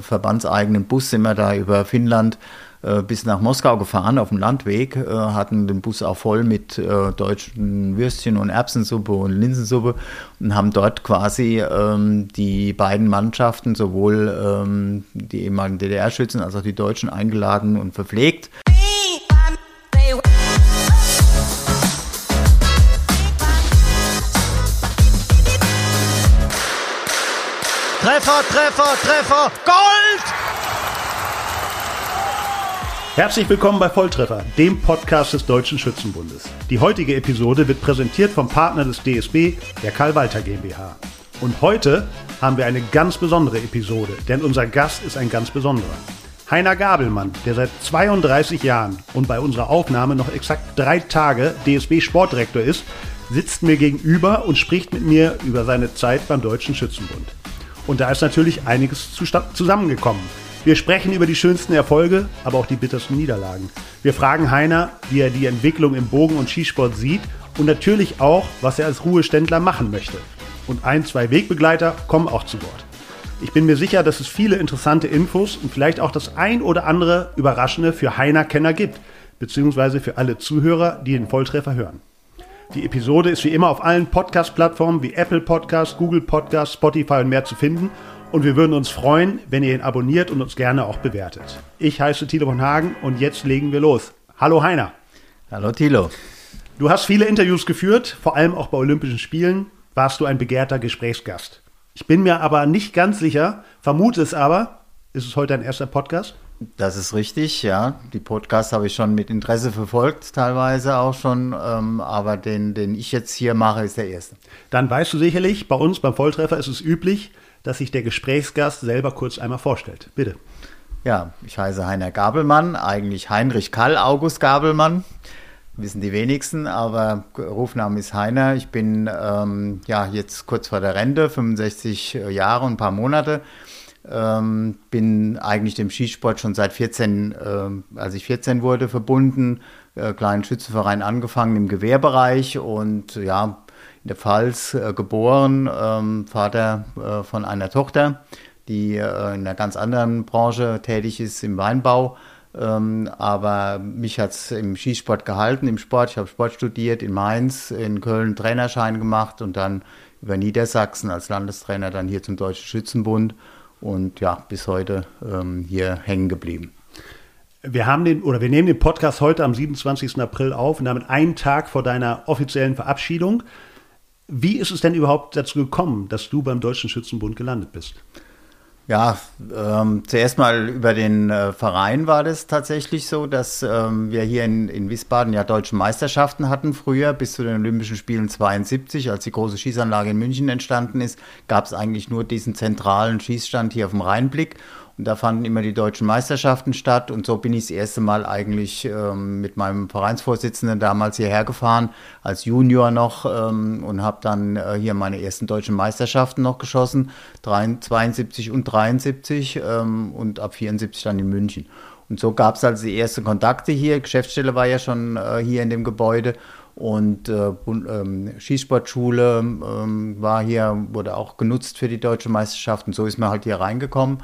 verbandseigenen Bus sind wir da über Finnland äh, bis nach Moskau gefahren auf dem Landweg, äh, hatten den Bus auch voll mit äh, deutschen Würstchen und Erbsensuppe und Linsensuppe und haben dort quasi ähm, die beiden Mannschaften, sowohl ähm, die ehemaligen DDR-Schützen als auch die Deutschen, eingeladen und verpflegt. Treffer, Treffer, Treffer, Gold! Herzlich willkommen bei Volltreffer, dem Podcast des Deutschen Schützenbundes. Die heutige Episode wird präsentiert vom Partner des DSB, der Karl Walter GmbH. Und heute haben wir eine ganz besondere Episode, denn unser Gast ist ein ganz besonderer. Heiner Gabelmann, der seit 32 Jahren und bei unserer Aufnahme noch exakt drei Tage DSB Sportdirektor ist, sitzt mir gegenüber und spricht mit mir über seine Zeit beim Deutschen Schützenbund. Und da ist natürlich einiges zusammengekommen. Wir sprechen über die schönsten Erfolge, aber auch die bittersten Niederlagen. Wir fragen Heiner, wie er die Entwicklung im Bogen- und Skisport sieht und natürlich auch, was er als Ruheständler machen möchte. Und ein, zwei Wegbegleiter kommen auch zu Wort. Ich bin mir sicher, dass es viele interessante Infos und vielleicht auch das ein oder andere Überraschende für Heiner-Kenner gibt, beziehungsweise für alle Zuhörer, die den Volltreffer hören. Die Episode ist wie immer auf allen Podcast-Plattformen wie Apple Podcasts, Google Podcasts, Spotify und mehr zu finden und wir würden uns freuen, wenn ihr ihn abonniert und uns gerne auch bewertet. Ich heiße Thilo von Hagen und jetzt legen wir los. Hallo Heiner. Hallo Thilo. Du hast viele Interviews geführt, vor allem auch bei Olympischen Spielen warst du ein begehrter Gesprächsgast. Ich bin mir aber nicht ganz sicher, vermute es aber, ist es heute dein erster Podcast? Das ist richtig, ja. Die Podcasts habe ich schon mit Interesse verfolgt, teilweise auch schon. Ähm, aber den, den ich jetzt hier mache, ist der erste. Dann weißt du sicherlich, bei uns beim Volltreffer ist es üblich, dass sich der Gesprächsgast selber kurz einmal vorstellt. Bitte. Ja, ich heiße Heiner Gabelmann, eigentlich Heinrich Karl August Gabelmann. Wissen die wenigsten, aber Rufname ist Heiner. Ich bin ähm, ja jetzt kurz vor der Rente, 65 Jahre und ein paar Monate. Ähm, bin eigentlich dem Skisport schon seit 14, äh, als ich 14 wurde, verbunden. Äh, kleinen Schützenverein angefangen im Gewehrbereich und ja, in der Pfalz äh, geboren, ähm, Vater äh, von einer Tochter, die äh, in einer ganz anderen Branche tätig ist, im Weinbau. Ähm, aber mich hat es im Skisport gehalten, im Sport. Ich habe Sport studiert in Mainz, in Köln Trainerschein gemacht und dann über Niedersachsen als Landestrainer dann hier zum Deutschen Schützenbund und ja, bis heute ähm, hier hängen geblieben. Wir haben den, oder wir nehmen den Podcast heute am 27. April auf und damit einen Tag vor deiner offiziellen Verabschiedung. Wie ist es denn überhaupt dazu gekommen, dass du beim Deutschen Schützenbund gelandet bist? Ja, ähm, zuerst mal über den äh, Verein war das tatsächlich so, dass ähm, wir hier in, in Wiesbaden ja deutsche Meisterschaften hatten früher, bis zu den Olympischen Spielen 72, als die große Schießanlage in München entstanden ist, gab es eigentlich nur diesen zentralen Schießstand hier auf dem Rheinblick. Da fanden immer die deutschen Meisterschaften statt. Und so bin ich das erste Mal eigentlich ähm, mit meinem Vereinsvorsitzenden damals hierher gefahren, als Junior noch, ähm, und habe dann äh, hier meine ersten deutschen Meisterschaften noch geschossen, 72 und 73 ähm, und ab 74 dann in München. Und so gab es also die ersten Kontakte hier. Geschäftsstelle war ja schon äh, hier in dem Gebäude und äh, ähm, Schießsportschule ähm, war hier, wurde auch genutzt für die deutsche Meisterschaft und so ist man halt hier reingekommen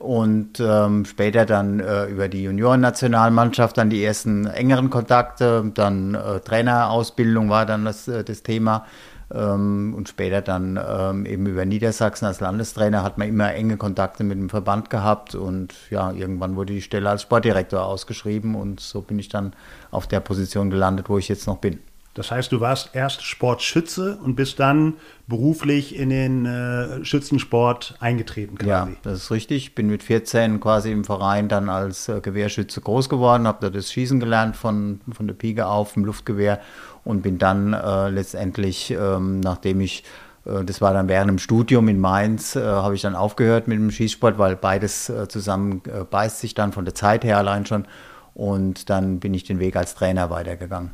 und ähm, später dann äh, über die Juniorennationalmannschaft dann die ersten engeren Kontakte, dann äh, Trainerausbildung war dann das, äh, das Thema. Ähm, und später dann ähm, eben über Niedersachsen als Landestrainer hat man immer enge Kontakte mit dem Verband gehabt. Und ja, irgendwann wurde die Stelle als Sportdirektor ausgeschrieben. Und so bin ich dann auf der Position gelandet, wo ich jetzt noch bin. Das heißt, du warst erst Sportschütze und bist dann beruflich in den äh, Schützensport eingetreten quasi. Ja, das ist richtig. Ich bin mit 14 quasi im Verein dann als äh, Gewehrschütze groß geworden, habe da das Schießen gelernt von, von der Pike auf im Luftgewehr und bin dann äh, letztendlich, ähm, nachdem ich äh, das war dann während dem Studium in Mainz, äh, habe ich dann aufgehört mit dem Schießsport, weil beides äh, zusammen äh, beißt sich dann von der Zeit her allein schon. Und dann bin ich den Weg als Trainer weitergegangen.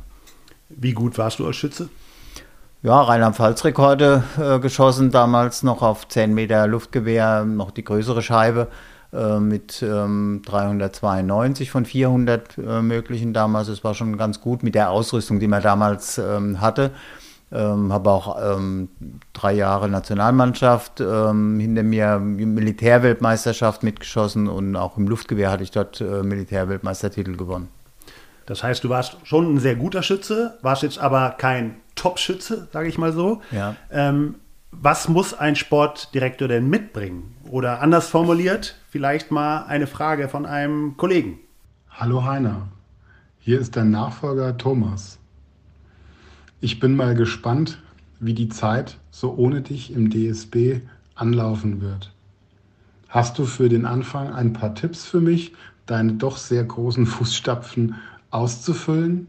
Wie gut warst du als Schütze? Ja, Rheinland-Pfalz-Rekorde äh, geschossen, damals noch auf 10 Meter Luftgewehr, noch die größere Scheibe äh, mit ähm, 392 von 400 äh, möglichen damals. Es war schon ganz gut mit der Ausrüstung, die man damals ähm, hatte. Ähm, habe auch ähm, drei Jahre Nationalmannschaft ähm, hinter mir, Militärweltmeisterschaft mitgeschossen und auch im Luftgewehr hatte ich dort äh, Militärweltmeistertitel gewonnen. Das heißt, du warst schon ein sehr guter Schütze, warst jetzt aber kein Top-Schütze, sage ich mal so. Ja. Ähm, was muss ein Sportdirektor denn mitbringen? Oder anders formuliert, vielleicht mal eine Frage von einem Kollegen. Hallo Heiner, hier ist dein Nachfolger Thomas. Ich bin mal gespannt, wie die Zeit so ohne dich im DSB anlaufen wird. Hast du für den Anfang ein paar Tipps für mich, deine doch sehr großen Fußstapfen auszufüllen?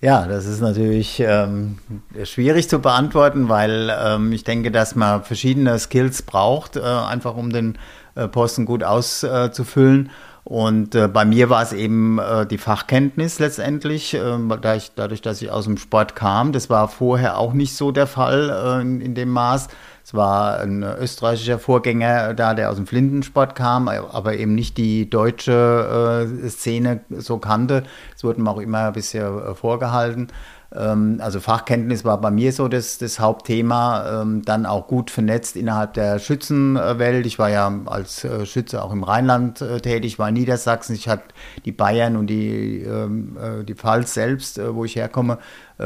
Ja, das ist natürlich ähm, schwierig zu beantworten, weil ähm, ich denke, dass man verschiedene Skills braucht, äh, einfach um den äh, Posten gut auszufüllen. Und äh, bei mir war es eben äh, die Fachkenntnis letztendlich, äh, da ich, dadurch, dass ich aus dem Sport kam. Das war vorher auch nicht so der Fall äh, in, in, dem Maß. Es war ein österreichischer Vorgänger da, der aus dem Flintensport kam, aber eben nicht die deutsche äh, Szene so kannte. Es wurde mir auch immer bisher äh, vorgehalten. Ähm, also Fachkenntnis war bei mir so das, das Hauptthema. Ähm, dann auch gut vernetzt innerhalb der Schützenwelt. Ich war ja als äh, Schütze auch im Rheinland äh, tätig, war in Niedersachsen. Ich hatte die Bayern und die, ähm, äh, die Pfalz selbst, wo ich herkomme,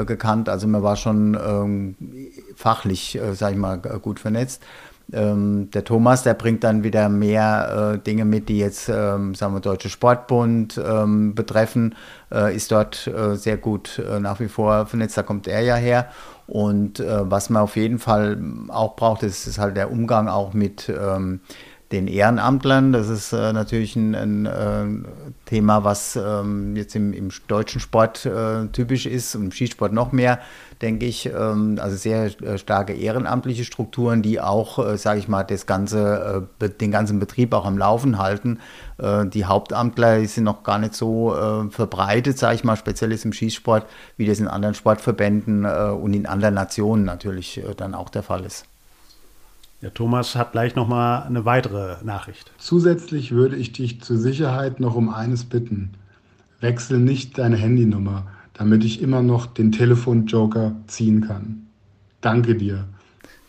gekannt. Also man war schon fachlich, sage ich mal, gut vernetzt. Ähm, der Thomas, der bringt dann wieder mehr äh, Dinge mit, die jetzt, ähm, sagen wir, Deutsche Sportbund ähm, betreffen, äh, ist dort äh, sehr gut äh, nach wie vor vernetzt, da kommt er ja her. Und äh, was man auf jeden Fall auch braucht, ist, ist halt der Umgang auch mit ähm, den Ehrenamtlern. Das ist äh, natürlich ein, ein äh, Thema, was ähm, jetzt im, im, deutschen Sport äh, typisch ist und im Skisport noch mehr, denke ich. Ähm, also sehr äh, starke ehrenamtliche Strukturen, die auch, äh, sage ich mal, das ganze, äh, den ganzen Betrieb auch am Laufen halten. die Hauptamtler die sind noch gar nicht so verbreitet, sage ich mal, speziell ist im Skisport, wie das in anderen Sportverbänden und in anderen Nationen natürlich dann auch der Fall ist. Ja, Thomas hat gleich noch mal eine weitere Nachricht. Zusätzlich würde ich dich zur Sicherheit noch um eines bitten. Wechsel nicht deine Handynummer, damit ich immer noch den Telefonjoker ziehen kann. Danke dir.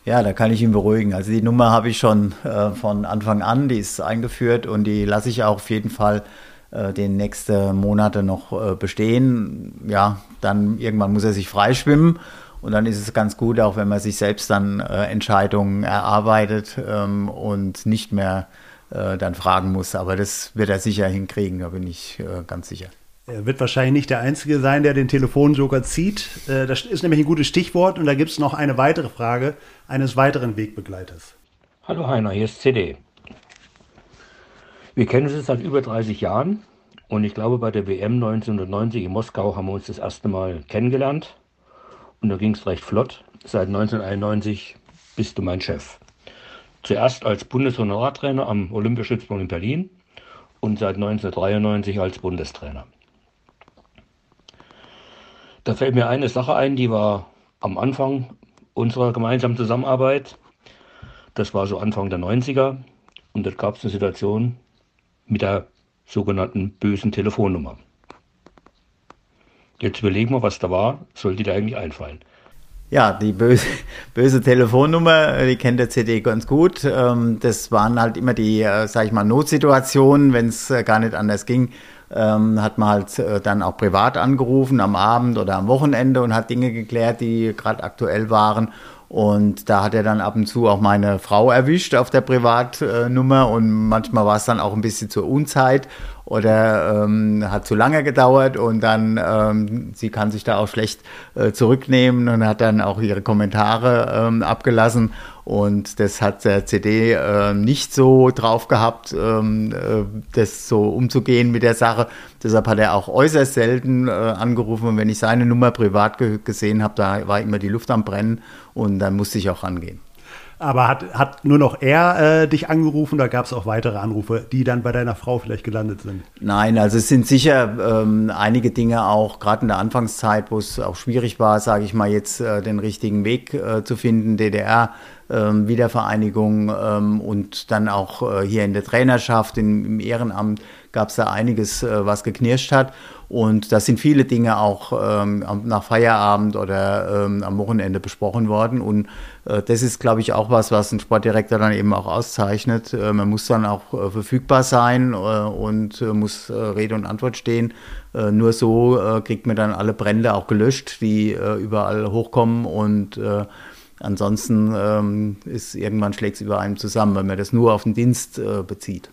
Ja, da kann ich ihn beruhigen. Also die Nummer habe ich schon äh, von Anfang an, die ist eingeführt und die lasse ich auch auf jeden Fall äh, den nächsten Monate noch äh, bestehen. Ja, dann irgendwann muss er sich freischwimmen und dann ist es ganz gut, auch wenn man sich selbst dann äh, Entscheidungen erarbeitet ähm, und nicht mehr äh, dann fragen muss. Aber das wird er sicher hinkriegen, da bin ich äh, ganz sicher. Er wird wahrscheinlich nicht der Einzige sein, der den Telefonjoker zieht. Äh, das ist nämlich ein gutes Stichwort und da gibt es noch eine weitere Frage eines weiteren Wegbegleiters. Hallo Heiner, hier ist CD. Wir kennen uns seit über 30 Jahren und ich glaube, bei der WM 1990 in Moskau haben wir uns das erste Mal kennengelernt. Und da ging es recht flott. Seit 1991 bist du mein Chef. Zuerst als Bundeshonorartrainer am Olympiastützpunkt in Berlin und seit 1993 als Bundestrainer. Da fällt mir eine Sache ein, die war am Anfang unserer gemeinsamen Zusammenarbeit. Das war so Anfang der 90er und dort gab es eine Situation mit der sogenannten bösen Telefonnummer. Jetzt überlegen wir, was da war. Soll die da eigentlich einfallen? Ja, die böse, böse Telefonnummer, die kennt der CD ganz gut. Ähm, das waren halt immer die, äh, sag ich mal, Notsituationen, wenn es äh, gar nicht anders ging. Ähm, hat man halt äh, dann auch privat angerufen am Abend oder am Wochenende und hat Dinge geklärt, die gerade aktuell waren. Und da hat er dann ab und zu auch meine Frau erwischt auf der Privatnummer und manchmal war es dann auch ein bisschen zur Unzeit oder ähm, hat zu lange gedauert und dann, ähm, sie kann sich da auch schlecht äh, zurücknehmen und hat dann auch ihre Kommentare ähm, abgelassen und das hat der CD äh, nicht so drauf gehabt, ähm, äh, das so umzugehen mit der Sache. Deshalb hat er auch äußerst selten äh, angerufen und wenn ich seine Nummer privat ge gesehen habe, da war immer die Luft am Brennen und dann musste ich auch rangehen. Aber hat, hat nur noch er äh, dich angerufen oder gab es auch weitere Anrufe, die dann bei deiner Frau vielleicht gelandet sind? Nein, also es sind sicher ähm, einige Dinge auch, gerade in der Anfangszeit, wo es auch schwierig war, sage ich mal, jetzt äh, den richtigen Weg äh, zu finden. DDR ähm, Wiedervereinigung ähm, und dann auch äh, hier in der Trainerschaft, in, im Ehrenamt gab es da einiges, äh, was geknirscht hat. Und da sind viele Dinge auch ähm, nach Feierabend oder am Wochenende besprochen worden. Und das ist, glaube ich, auch was, was ein Sportdirektor dann eben auch auszeichnet. Äh, man muss dann auch äh, verfügbar sein äh, und muss Rede und Antwort stehen. nur so kriegt man dann alle Brände auch gelöscht, die überall hochkommen und Ansonsten ähm, ist irgendwann schlägt es über einem zusammen, wenn man das nur auf den Dienst äh, bezieht.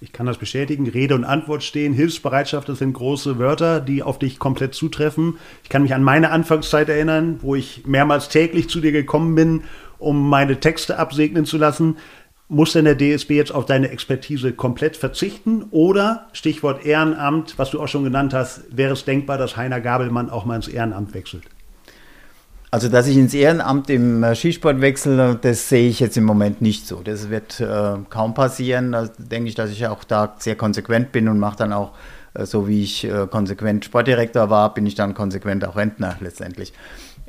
Ich kann das bestätigen. Rede und Antwort stehen, Hilfsbereitschaft, das sind große Wörter, die auf dich komplett zutreffen. Ich kann mich an meine Anfangszeit erinnern, wo ich mehrmals täglich zu dir gekommen bin, um meine Texte absegnen zu lassen. Muss denn der DSB jetzt auf deine Expertise komplett verzichten? Oder, Stichwort Ehrenamt, was du auch schon genannt hast, wäre es denkbar, dass Heiner Gabelmann auch mal ins Ehrenamt wechselt? Also, dass ich ins Ehrenamt im äh, Skisport wechsle, das sehe ich jetzt im Moment nicht so. Das wird äh, kaum passieren. Da denke ich, dass ich auch da sehr konsequent bin und mache dann auch, äh, so wie ich äh, konsequent Sportdirektor war, bin ich dann konsequent auch Rentner letztendlich.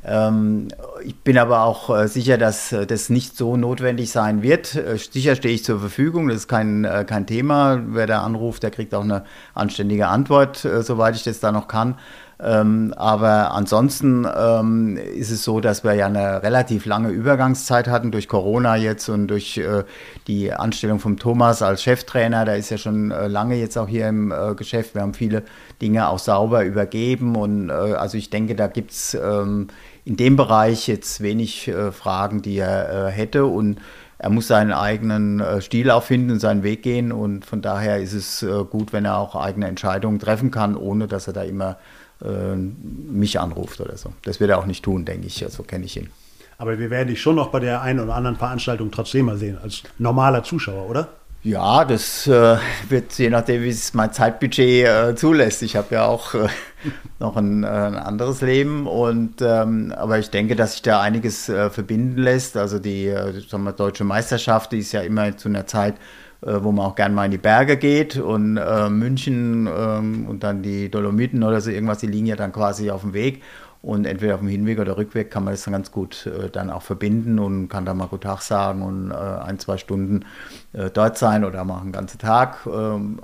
Ähm, ich bin aber auch äh, sicher, dass äh, das nicht so notwendig sein wird. sicher stehe ich zur Verfügung, das ist kein, kein Thema. Wer da anruft, der kriegt auch eine anständige Antwort, soweit ich das da noch kann. Ähm, aber ansonsten ähm, ist es so, dass wir ja eine relativ lange Übergangszeit hatten durch Corona jetzt und durch äh, die Anstellung von Thomas als Cheftrainer. Der ist ja schon äh, lange jetzt auch hier im äh, Geschäft. Wir haben viele Dinge auch sauber übergeben und äh, also ich denke, da gibt es ähm, in dem Bereich jetzt wenig äh, Fragen, die er äh, hätte und er muss seinen eigenen Stil auch finden und seinen Weg gehen und von daher ist es gut, wenn er auch eigene Entscheidungen treffen kann, ohne dass er da immer äh, mich anruft oder so. Das wird er auch nicht tun, denke ich. So also kenne ich ihn. Aber wir werden dich schon noch bei der einen oder anderen Veranstaltung trotzdem mal sehen, als normaler Zuschauer, oder? Ja, das äh, wird je nachdem, wie es mein Zeitbudget äh, zulässt. Ich habe ja auch äh, noch ein, äh, ein, anderes Leben und ähm, aber ich denke, dass sich da einiges äh, verbinden lässt. Also die sagen wir, deutsche Meisterschaft, die ist ja immer zu einer Zeit äh, wo man auch gern mal in die Berge geht und äh, München ähm, und dann die Dolomiten oder so irgendwas, die liegen ja dann quasi auf dem Weg und entweder auf dem Hinweg oder Rückweg kann man das dann ganz gut äh, dann auch verbinden und kann da mal Guten Tag sagen und äh, ein, zwei Stunden äh, dort sein oder mal einen ganzen Tag. Ähm,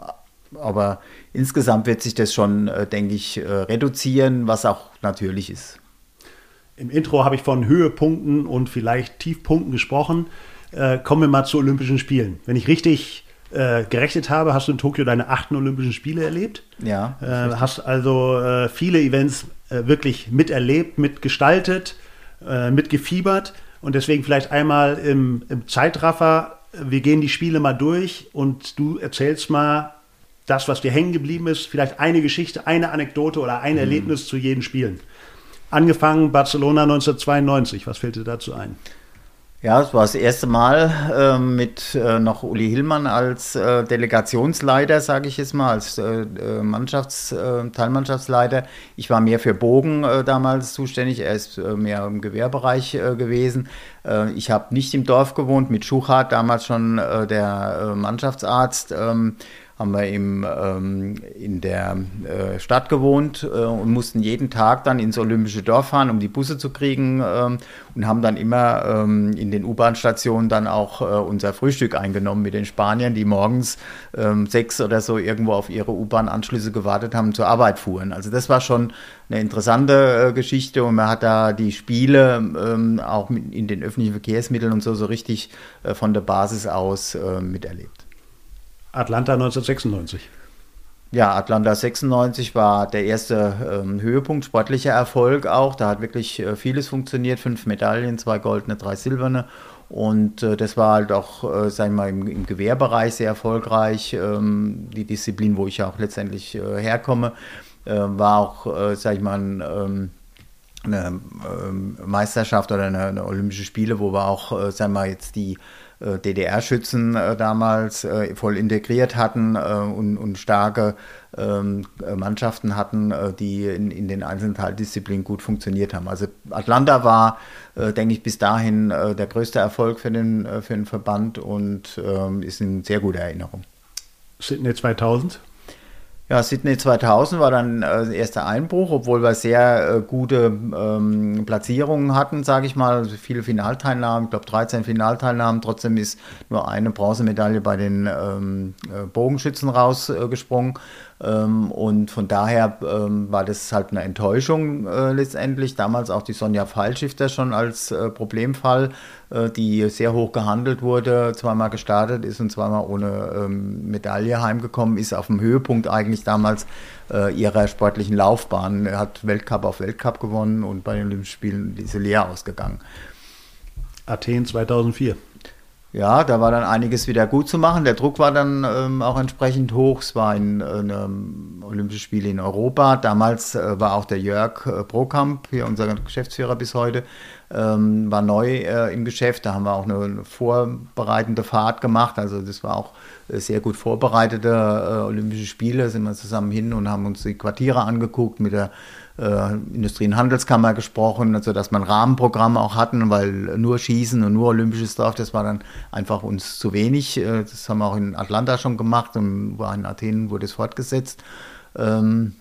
aber insgesamt wird sich das schon, äh, denke ich, reduzieren, was auch natürlich ist. Im Intro habe ich von Höhepunkten und vielleicht Tiefpunkten gesprochen äh, kommen wir mal zu Olympischen Spielen. Wenn ich richtig äh, gerechnet habe, hast du in Tokio deine achten Olympischen Spiele erlebt. Ja. Äh, hast also äh, viele Events äh, wirklich miterlebt, mitgestaltet, äh, mitgefiebert. Und deswegen vielleicht einmal im, im Zeitraffer, wir gehen die Spiele mal durch und du erzählst mal das, was dir hängen geblieben ist, vielleicht eine Geschichte, eine Anekdote oder ein mhm. Erlebnis zu jedem Spielen. Angefangen Barcelona 1992, was fällt dir dazu ein? Ja, es war das erste Mal äh, mit äh, noch Uli Hillmann als äh, Delegationsleiter, sage ich jetzt mal, als äh, äh, Mannschafts-, äh, Teilmannschaftsleiter. Ich war mehr für Bogen damals zuständig, er ist mehr im Gewehrbereich gewesen. ich habe nicht im Dorf gewohnt, mit Schuchat, damals schon der Mannschaftsarzt. Haben wir im, ähm, in der äh, Stadt gewohnt äh, und mussten jeden Tag dann ins Olympische Dorf fahren, um die Busse zu kriegen ähm, und haben dann immer ähm, in den U-Bahn-Stationen dann auch äh, unser Frühstück eingenommen mit den Spaniern, die morgens ähm, sechs oder so irgendwo auf ihre U-Bahn-Anschlüsse gewartet haben, zur Arbeit fuhren. Also das war schon eine interessante äh, Geschichte und man hat da die Spiele ähm, auch in den öffentlichen Verkehrsmitteln und so so richtig äh, von der Basis aus äh, miterlebt. Atlanta 1996. Ja, Atlanta 96 war der erste ähm, Höhepunkt, sportlicher Erfolg auch. Da hat wirklich äh, vieles funktioniert. Fünf Medaillen, zwei goldene, drei silberne. Und äh, das war halt auch, äh, sagen wir mal, im, im Gewehrbereich sehr erfolgreich. Ähm, die Disziplin, wo ich ja auch letztendlich äh, herkomme, äh, war auch, äh, sag ich mal, ein, ähm, eine ähm, Meisterschaft oder eine, eine, Olympische Spiele, wo wir auch, äh, sagen wir mal, jetzt die DDR-Schützen äh, damals äh, voll integriert hatten und, und starke ähm, Mannschaften hatten, die in, in, den einzelnen Teildisziplinen gut funktioniert haben. Also Atlanta war, denke ich, bis dahin der größte Erfolg für den, für den Verband und ähm, ist in sehr guter Erinnerung. Sydney 2000? Ja, Sydney 2000 war dann äh, erster Einbruch, obwohl wir sehr äh, gute ähm, Platzierungen hatten, sage ich mal. Also viele Finalteilnahmen, ich glaube 13 Finalteilnahmen. Trotzdem ist nur eine Bronzemedaille bei den ähm, äh, Bogenschützen rausgesprungen. Ähm, und von daher ähm, war das halt eine Enttäuschung äh, letztendlich. Damals auch die Sonja Fallschifter schon als äh, Problemfall, äh, die sehr hoch gehandelt wurde, zweimal gestartet ist und zweimal ohne ähm, Medaille heimgekommen ist, auf dem Höhepunkt eigentlich damals ihrer sportlichen Laufbahn. Er hat Weltcup auf Weltcup gewonnen und bei den Olympischen Spielen ist sie leer ausgegangen. Athen 2004 ja, da war dann einiges wieder gut zu machen. Der Druck war dann ähm, auch entsprechend hoch. Es war ein, ein, ein Olympische Spiele in Europa. Damals äh, war auch der Jörg äh, Brokamp, hier unser Geschäftsführer bis heute, ähm, war neu äh, im Geschäft. Da haben wir auch eine, eine, vorbereitende Fahrt gemacht. Also das war auch äh, sehr gut vorbereitete äh, Olympische Spiele. Da sind wir zusammen hin und haben uns die Quartiere angeguckt mit der äh, Industrie- und Handelskammer gesprochen, also dass man Rahmenprogramme auch hatten, weil nur Schießen und nur Olympisches Dorf, das war dann einfach uns zu wenig. Äh, das haben wir auch in Atlanta schon gemacht und in Athen wurde es fortgesetzt. Ähm,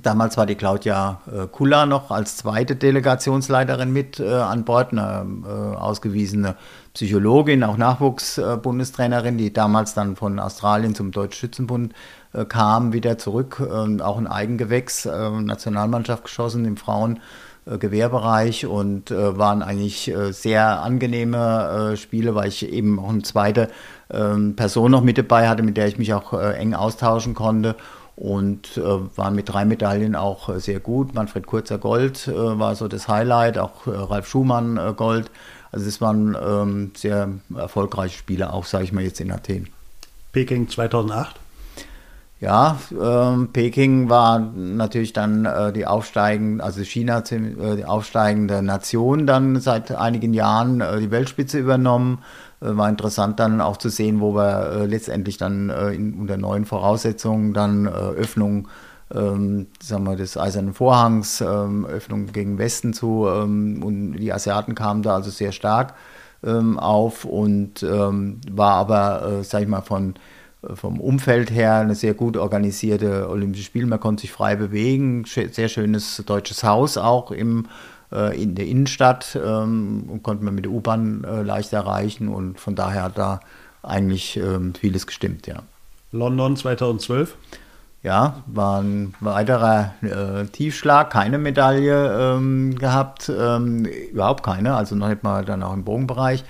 Damals war die Claudia äh, Kula noch als zweite Delegationsleiterin mit äh, an Bord, eine äh, ausgewiesene Psychologin, auch Nachwuchsbundestrainerin, die damals dann von Australien zum Deutschen Schützenbund äh, kam, wieder zurück, äh, auch ein Eigengewächs, äh, Nationalmannschaft geschossen im Frauengewehrbereich und waren eigentlich sehr angenehme Spiele, weil ich eben auch eine zweite ähm, Person noch mit dabei hatte, mit der ich mich auch eng austauschen konnte und äh, waren mit drei Medaillen auch äh, sehr gut. Manfred Kurzer Gold äh, war so das Highlight, auch Ralf Schumann Gold. Also es waren ähm, sehr erfolgreiche Spiele, auch sage ich mal jetzt in Athen. Peking 2008? Ja, ähm, Peking war natürlich dann äh, die aufsteigende, also China äh, die aufsteigende Nation dann seit einigen Jahren äh, die Weltspitze übernommen. Äh, war interessant dann auch zu sehen, wo wir äh, letztendlich dann äh, in, unter neuen Voraussetzungen dann Öffnung ähm, sagen wir, des Eisernen Vorhangs, ähm, Öffnung gegen Westen zu ähm, und die Asiaten kamen da also sehr stark ähm, auf und ähm, war aber, äh, sag ich mal, von vom Umfeld her eine sehr gut organisierte Olympische Spiele. Man konnte sich frei bewegen, sehr schönes deutsches Haus auch im äh, in der Innenstadt ähm, und konnte man mit der U-Bahn äh, leicht erreichen und von daher hat da eigentlich ähm, vieles gestimmt, ja. London 2012? Ja, war ein weiterer äh, Tiefschlag, keine Medaille ähm, gehabt, ähm, überhaupt keine, also noch nicht mal dann auch im Bogenbereich.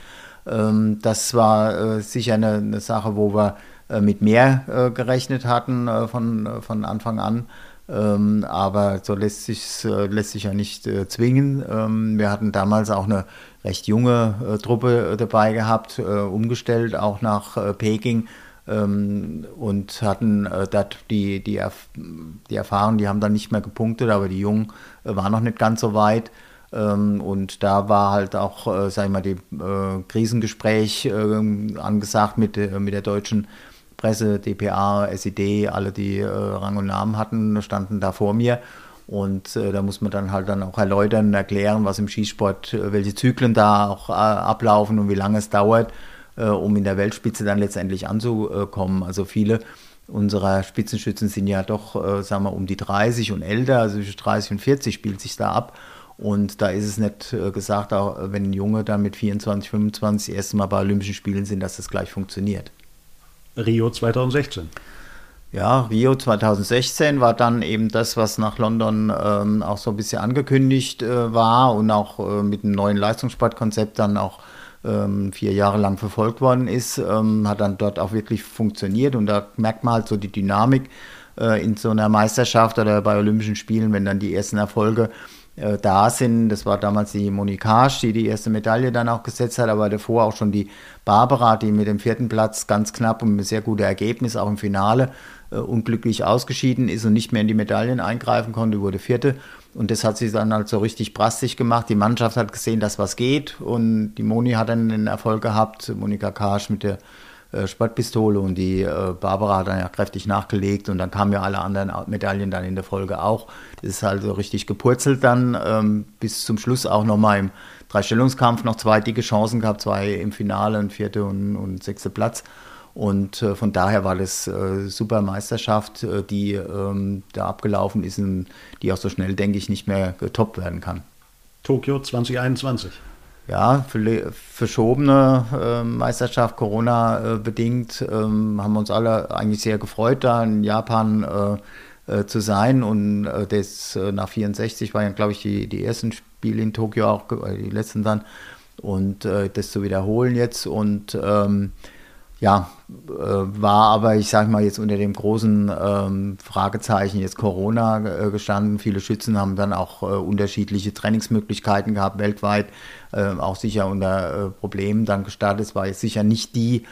Ähm, das war äh, sicher eine, eine, Sache, wo wir äh, mit mehr äh, gerechnet hatten äh, von, von Anfang an. Ähm, aber so lässt sich äh, lässt sich ja nicht äh, zwingen. Ähm, wir hatten damals auch eine recht junge äh, Truppe äh, dabei gehabt, äh, umgestellt auch nach äh, Peking ähm, und hatten dort die, die, Erf die Erfahrung, die haben dann nicht mehr gepunktet, aber die Jungen waren noch nicht ganz so weit. Ähm, und da war halt auch, sag ich mal, die Krisengespräch angesagt mit, mit der deutschen Presse, DPA, SED, alle, die äh, Rang und Namen hatten, standen da vor mir. Und äh, da muss man dann halt dann auch erläutern, erklären, was im Skisport, äh, welche Zyklen da auch äh, ablaufen und wie lange es dauert, äh, um in der Weltspitze dann letztendlich anzukommen. Also viele unserer Spitzenschützen sind ja doch, äh, sagen wir, um die 30 und älter, also zwischen 30 und 40 spielt sich da ab. Und da ist es nicht gesagt, auch wenn ein Junge dann mit 24, 25 erst Mal bei Olympischen Spielen sind, dass das gleich funktioniert. Rio 2016. Ja, Rio 2016 war dann eben das, was nach London ähm, auch so ein bisschen angekündigt äh, war und auch äh, mit einem neuen Leistungssportkonzept dann auch ähm, vier Jahre lang verfolgt worden ist, ähm, hat dann dort auch wirklich funktioniert und da merkt man halt so die Dynamik äh, in so einer Meisterschaft oder bei Olympischen Spielen, wenn dann die ersten Erfolge äh, da sind. Das war damals die Monikage, die die erste Medaille dann auch gesetzt hat, aber davor auch schon die Barbara, die mit dem vierten Platz ganz knapp und mit sehr gutem Ergebnis auch im Finale äh, unglücklich ausgeschieden ist und nicht mehr in die Medaillen eingreifen konnte, wurde vierte. Und das hat sich dann halt so richtig brastisch gemacht. Die Mannschaft hat gesehen, dass was geht und die Moni hat dann den Erfolg gehabt, Monika Karsch mit der äh, Sportpistole und die äh, Barbara hat dann ja kräftig nachgelegt und dann kamen ja alle anderen Medaillen dann in der Folge auch. Das ist halt so richtig gepurzelt dann ähm, bis zum Schluss auch nochmal im Dreistellungskampf noch zwei dicke Chancen gehabt, zwei im Finale, ein vierte und, und sechste Platz. Und äh, von daher war das äh, super Meisterschaft, äh, die ähm, da abgelaufen ist und die auch so schnell, denke ich, nicht mehr getoppt werden kann. Tokio 2021. Ja, verschobene äh, Meisterschaft, Corona äh, bedingt, ähm, haben uns alle eigentlich sehr gefreut, da in Japan äh, zu sein. Und das nach 64 waren glaube ich, die, die ersten Spiele in Tokio auch, die letzten dann. Und das zu wiederholen jetzt und ähm, ja, äh, war aber, ich sage mal, jetzt unter dem großen ähm, Fragezeichen jetzt Corona äh, gestanden. Viele Schützen haben dann auch äh, unterschiedliche Trainingsmöglichkeiten gehabt, weltweit, äh, auch sicher unter äh, Problemen dann gestartet. Es war jetzt sicher nicht die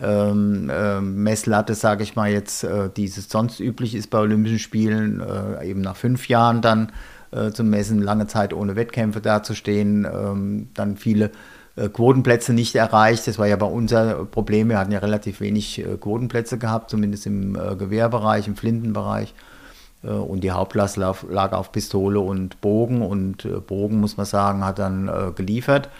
ähm, äh, Messlatte, sage ich mal jetzt, die es sonst üblich ist bei Olympischen Spielen, eben nach fünf Jahren dann zu messen, lange Zeit ohne Wettkämpfe dazustehen, ähm, dann viele äh, Quotenplätze nicht erreicht. Das war ja bei unser Problem. Wir hatten ja relativ wenig äh, Quotenplätze gehabt, zumindest im äh, Gewehrbereich, im Flintenbereich. Und die Hauptlast lag auf Pistole und Bogen. Und Bogen, muss man sagen, hat dann geliefert.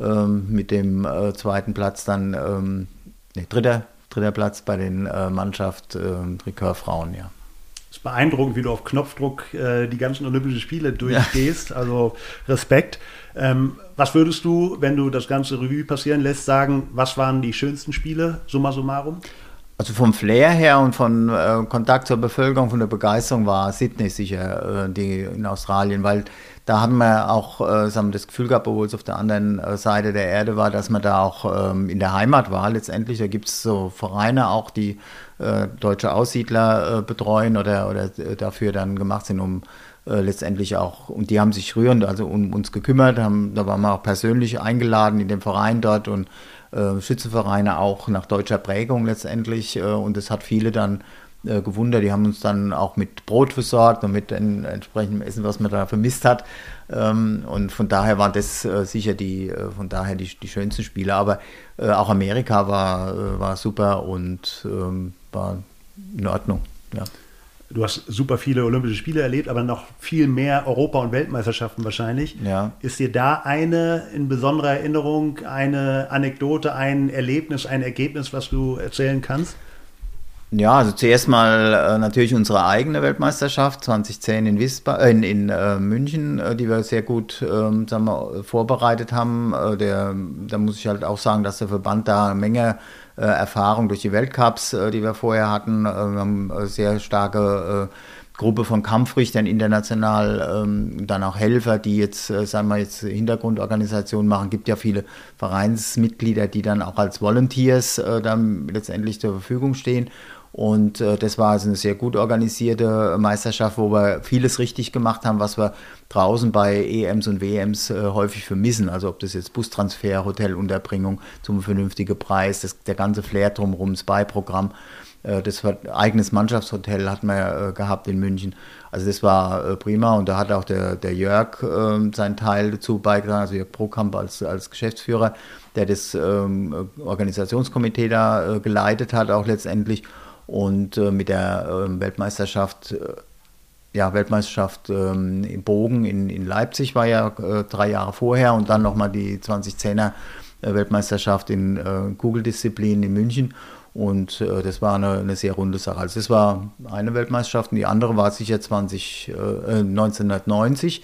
Ähm, mit dem zweiten Platz dann, ähm, nee, dritter, dritter Platz bei den Mannschaft Recurve-Frauen, ja ist beeindruckend, wie du auf Knopfdruck äh, die ganzen Olympischen Spiele durchgehst. Ja. Also Respekt. Ähm, was würdest du, wenn du das ganze Revue passieren lässt, sagen, was waren die schönsten Spiele, summa summarum? Also vom Flair her und von äh, Kontakt zur Bevölkerung, von der Begeisterung war Sydney sicher äh, die in Australien, weil da haben wir auch äh, haben das Gefühl gehabt, obwohl es auf der anderen äh, Seite der Erde war, dass man da auch ähm, in der Heimat war. Letztendlich, da gibt es so Vereine auch, die äh, deutsche Aussiedler äh, betreuen oder, oder dafür dann gemacht sind, um äh, letztendlich auch, und die haben sich rührend also um uns gekümmert, haben, da waren wir auch persönlich eingeladen in dem Verein dort und äh, Schützenvereine auch nach deutscher Prägung letztendlich äh, und das hat viele dann äh, gewundert, die haben uns dann auch mit Brot versorgt und mit entsprechendem Essen, was man da vermisst hat und von daher waren das äh, sicher die, äh, von daher die, die schönsten Spiele, aber auch Amerika war, war super und ähm, war in Ordnung, ja du hast super viele Olympische Spiele erlebt, aber noch viel mehr Europa- und Weltmeisterschaften wahrscheinlich. Ja. Ist dir da eine in besonderer Erinnerung, eine Anekdote, ein Erlebnis, ein Ergebnis, was du erzählen kannst? Ja, also zuerst mal äh, natürlich unsere eigene Weltmeisterschaft 2010 in, Wiesba äh, in, in äh, München, äh, die wir sehr gut ähm, sagen wir, vorbereitet haben. Äh, der, da muss ich halt auch sagen, dass der Verband da eine Menge äh, Erfahrung durch die Weltcups, die wir vorher hatten. wir haben eine sehr starke Gruppe von Kampfrichtern international, ähm, dann auch Helfer, die jetzt, sagen wir jetzt Hintergrundorganisationen machen. Gibt ja viele Vereinsmitglieder, die dann auch als Volunteers dann letztendlich zur Verfügung stehen. Und äh, das war also eine sehr gut organisierte Meisterschaft, wo wir vieles richtig gemacht haben, was wir draußen bei EMs und WMs äh, häufig vermissen. Also ob das jetzt Bustransfer, Hotelunterbringung zum vernünftigen Preis, das, der ganze Flair drumherum, das Beiprogramm. Äh, das war, eigenes Mannschaftshotel hatten wir äh, gehabt in München. Also das war äh, prima und da hat auch der, der Jörg ähm, seinen Teil dazu beigetragen, also Jörg Prokamp als, als Geschäftsführer, der das ähm, Organisationskomitee da äh, geleitet hat, auch letztendlich. Und äh, mit der äh, Weltmeisterschaft, äh, ja, Weltmeisterschaft ähm, im Bogen in, in Leipzig war ja äh, drei Jahre vorher und dann nochmal die 2010er äh, Weltmeisterschaft in äh, Kugeldisziplin in München. Und das war eine, eine, sehr runde Sache. Also das war eine Weltmeisterschaft und die andere war sicher 20, 1990.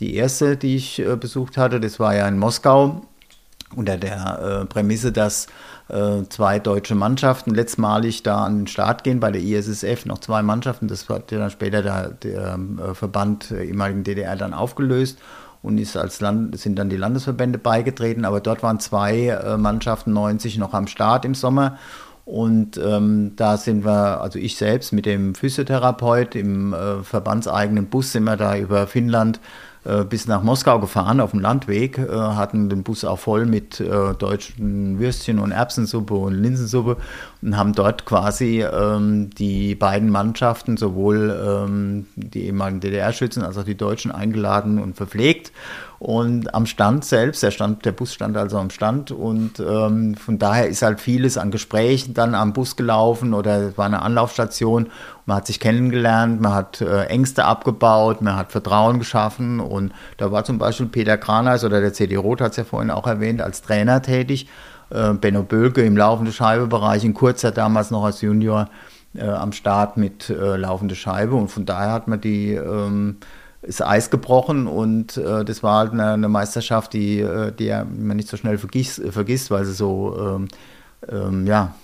Die erste, die ich besucht hatte, das war ja in Moskau unter der Prämisse, dass äh, zwei deutsche Mannschaften letztmalig da an den Start gehen, bei der ISSF noch zwei Mannschaften. Das hat dann später der, der äh, Verband der ehemaligen DDR dann aufgelöst und ist als Land, sind dann die Landesverbände beigetreten. Aber dort waren zwei äh, Mannschaften 90 noch am Start im Sommer. Und ähm, da sind wir, also ich selbst mit dem Physiotherapeut im äh, verbandseigenen Bus sind wir da über Finnland äh, bis nach Moskau gefahren auf dem Landweg, äh, hatten den Bus auch voll mit äh, deutschen Würstchen und Erbsensuppe und Linsensuppe und haben dort quasi ähm, die beiden Mannschaften, sowohl ähm, die ehemaligen DDR-Schützen als auch die Deutschen, eingeladen und verpflegt. Und am Stand selbst, der, Stand, der Bus stand also am Stand und ähm, von daher ist halt vieles an Gesprächen dann am Bus gelaufen oder es war eine Anlaufstation. Man hat sich kennengelernt, man hat äh, Ängste abgebaut, man hat Vertrauen geschaffen und da war zum Beispiel Peter Kraneis oder der CD Roth hat es ja vorhin auch erwähnt, als Trainer tätig. Äh, Benno Bölke im laufende Scheibe-Bereich, in kurzer damals noch als Junior äh, am Start mit äh, laufende Scheibe und von daher hat man die ähm, ist Eis gebrochen und äh, das war halt eine, eine Meisterschaft, die, die man nicht so schnell vergisst, vergisst weil sie so ähm, ähm, ja,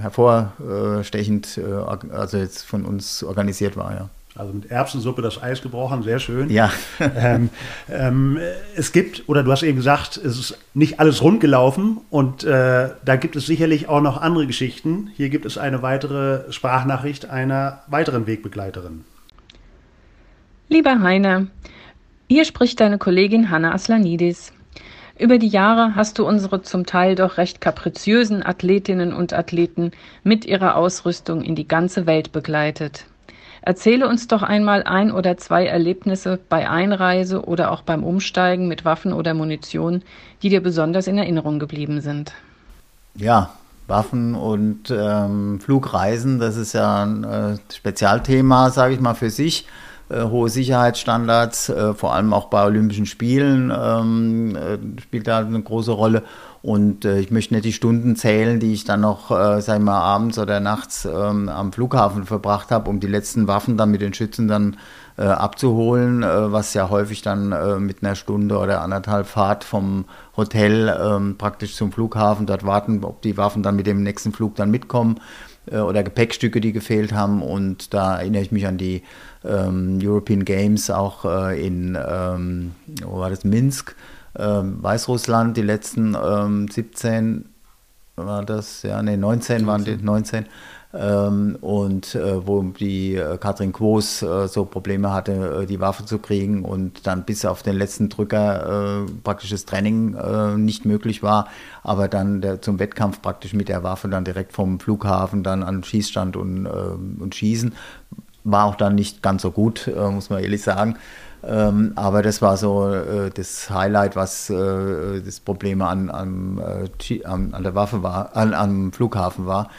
hervorstechend, äh, also jetzt von uns organisiert war, ja. Also mit Erbsensuppe das Eis gebrochen, sehr schön. Ja. ähm, ähm, es gibt, oder du hast eben gesagt, es ist nicht alles rund gelaufen und äh, da gibt es sicherlich auch noch andere Geschichten. Hier gibt es eine weitere Sprachnachricht einer weiteren Wegbegleiterin. Lieber Heiner, hier spricht deine Kollegin Hanna Aslanidis. Über die Jahre hast du unsere zum Teil doch recht kapriziösen Athletinnen und Athleten mit ihrer Ausrüstung in die ganze Welt begleitet. Erzähle uns doch einmal ein oder zwei Erlebnisse bei Einreise oder auch beim Umsteigen mit Waffen oder Munition, die dir besonders in Erinnerung geblieben sind. Ja, Waffen und ähm, Flugreisen, das ist ja ein äh, Spezialthema, sage ich mal, für sich. Äh, hohe Sicherheitsstandards, äh, vor allem auch bei Olympischen Spielen ähm, äh, spielt da eine große Rolle. Und ich möchte nicht die Stunden zählen, die ich dann noch, äh, sag ich mal, abends oder nachts ähm, am Flughafen verbracht habe, um die letzten Waffen dann mit den Schützen dann abzuholen, was ja häufig dann mit einer Stunde oder anderthalb Fahrt vom Hotel ähm, praktisch zum Flughafen dort warten, ob die Waffen dann mit dem nächsten Flug dann mitkommen oder Gepäckstücke, die gefehlt haben. Und da erinnere ich mich an die ähm, European Games auch äh, in, ähm, wo war das, Minsk, ähm, Weißrussland, die letzten 17 ähm, war das, ja, nee, 19 waren die, 19. Ähm, und äh, wo die äh, Katrin Quos äh, so Probleme hatte, äh, die Waffe zu kriegen und dann bis auf den letzten Drücker äh, praktisch das Training äh, nicht möglich war, aber dann der, zum Wettkampf praktisch mit der Waffe dann direkt vom Flughafen dann an den Schießstand und, und schießen. War auch dann nicht ganz so gut, muss man ehrlich sagen. Ähm, aber das war so äh, das Highlight, was äh, das Problem an, an, äh, an, der Waffe war, an, am Flughafen war.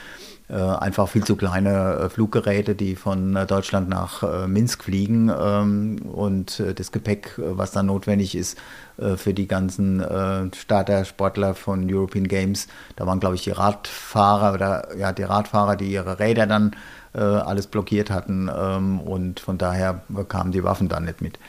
Äh, einfach viel zu kleine äh, Fluggeräte, die von äh, Deutschland nach Minsk fliegen ähm, und das Gepäck, was da notwendig ist für die ganzen Starter-Sportler von European Games. Da waren, glaube ich, die Radfahrer oder ja, die Radfahrer, die ihre Räder dann alles blockiert hatten ähm, und von daher kamen die Waffen dann nicht mit.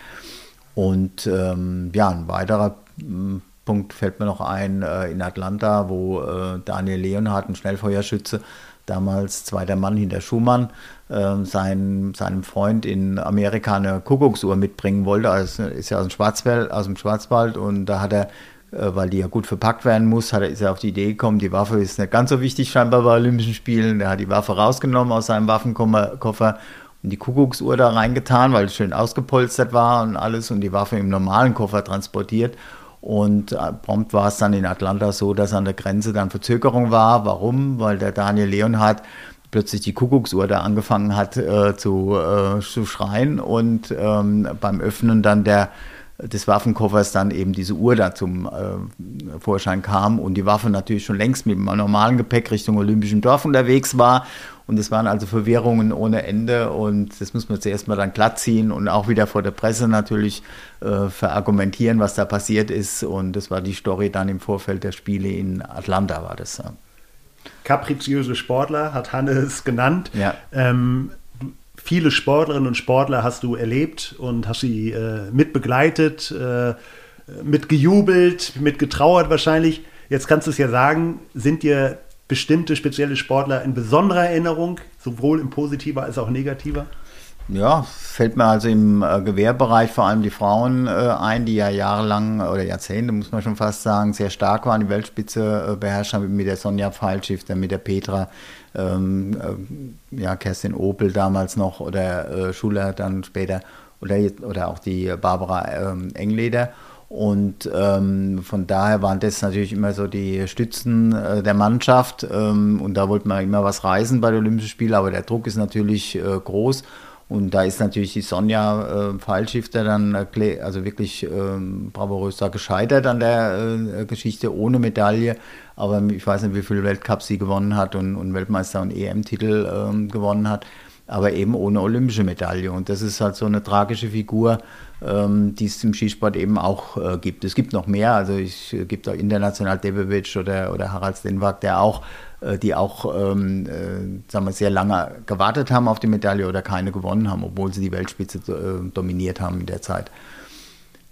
Und ähm, ja, ein weiterer hm, Punkt fällt mir noch ein in Atlanta, wo Daniel Leonhardt, ein Schnellfeuerschütze, damals zweiter Mann hinter Schumann, äh, sein, seinem Freund in Amerika eine Kuckucksuhr mitbringen wollte. Also ist ja aus dem Schwarzwald, aus dem Schwarzwald und da hat er äh, weil die ja gut verpackt werden muss, hat er, ist er auf die Idee gekommen, die Waffe ist nicht ganz so wichtig scheinbar bei Olympischen Spielen. Er hat die Waffe rausgenommen aus seinem Waffenkoffer und die Kuckucksuhr da reingetan, weil es schön ausgepolstert war und alles und die Waffe im normalen Koffer transportiert. Und äh, prompt war es dann in Atlanta so, dass an der Grenze dann Verzögerung war. Warum? Weil der Daniel Leonhardt plötzlich die Kuckucksuhr da angefangen hat äh, zu, äh, zu schreien und ähm, beim Öffnen dann der des Waffenkoffers dann eben diese Uhr da zum äh, Vorschein kam und die Waffe natürlich schon längst mit dem normalen Gepäck Richtung Olympischen Dorf unterwegs war und es waren also Verwirrungen ohne Ende und das muss man zuerst mal dann glatt ziehen und auch wieder vor der Presse natürlich äh, verargumentieren, was da passiert ist. Und das war die Story dann im Vorfeld der Spiele in Atlanta, war das. Ja. Kapriziöse Sportler hat Hannes genannt. Ja. Ähm, viele Sportlerinnen und Sportler hast du erlebt und hast sie äh, mitbegleitet, äh, mitgejubelt, mitgetrauert wahrscheinlich. Jetzt kannst du es ja sagen, sind dir bestimmte spezielle Sportler in besonderer Erinnerung, sowohl im positiver als auch negativer? Ja, fällt mir also im äh, Gewehrbereich vor allem die Frauen äh, ein, die ja jahrelang oder Jahrzehnte, muss man schon fast sagen, sehr stark waren, die Weltspitze äh, beherrscht haben, mit der Sonja Pfeilschifter, mit der Petra, ähm, äh, ja, Kerstin Opel damals noch oder äh, Schuler dann später oder, oder auch die Barbara ähm, Engleder. Und ähm, von daher waren das natürlich immer so die Stützen äh, der Mannschaft. Ähm, und da wollte man immer was reisen bei den Olympischen Spielen, aber der Druck ist natürlich äh, groß. Und da ist natürlich die Sonja äh, Pfeilschifter dann also wirklich ähm, bravourös da gescheitert an der äh, Geschichte ohne Medaille. Aber ich weiß nicht, wie viele Weltcups sie gewonnen hat und, und Weltmeister und EM-Titel ähm, gewonnen hat. aber eben ohne olympische Medaille. Und das ist halt so eine tragische Figur, ähm, die es im Skisport eben auch äh, gibt. Es gibt noch mehr, also es gibt auch international Debevic oder, oder Harald Stenwag, der auch, die auch ähm, äh, sagen wir, sehr lange gewartet haben auf die Medaille oder keine gewonnen haben, obwohl sie die Weltspitze äh, dominiert haben in der Zeit.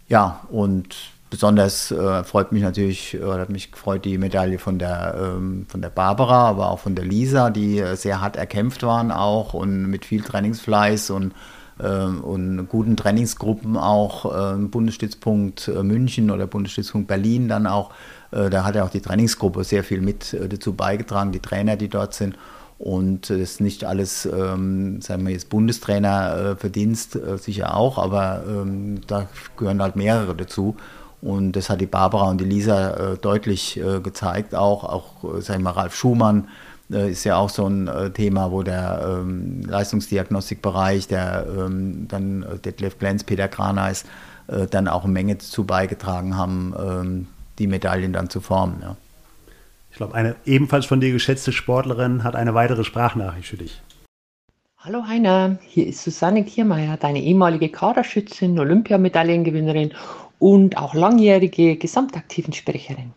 Ja, und besonders äh, freut mich natürlich, oder hat mich gefreut, die Medaille von der, ähm, von der Barbara, aber auch von der Lisa, die äh, sehr hart erkämpft waren auch und mit viel Trainingsfleiß und, äh, und guten Trainingsgruppen auch, äh, Bundesstützpunkt äh, München oder Bundesstützpunkt Berlin dann auch, äh, da hat ja auch die Trainingsgruppe sehr viel mit dazu beigetragen, die Trainer, die dort sind. Und das ist nicht alles, ähm, sagen wir jetzt Bundestrainer äh, äh, sicher auch, aber ähm, da gehören halt mehrere dazu. Und das hat die Barbara und die Lisa äh, deutlich äh, gezeigt. Auch, auch äh, sag ich mal, Ralf Schumann äh, ist ja auch so ein äh, Thema, wo der ähm, Leistungsdiagnostikbereich, der ähm, dann äh, Detlef Glenz, Peter Graneis, dann auch eine Menge dazu beigetragen haben, ähm, die Medaillen dann zu formen. Ja. Ich glaube, eine ebenfalls von dir geschätzte Sportlerin hat eine weitere Sprachnachricht für dich. Hallo Heiner, hier ist Susanne Kiermeier, deine ehemalige Kaderschützin, Olympiamedaillengewinnerin und auch langjährige gesamtaktiven Sprecherin.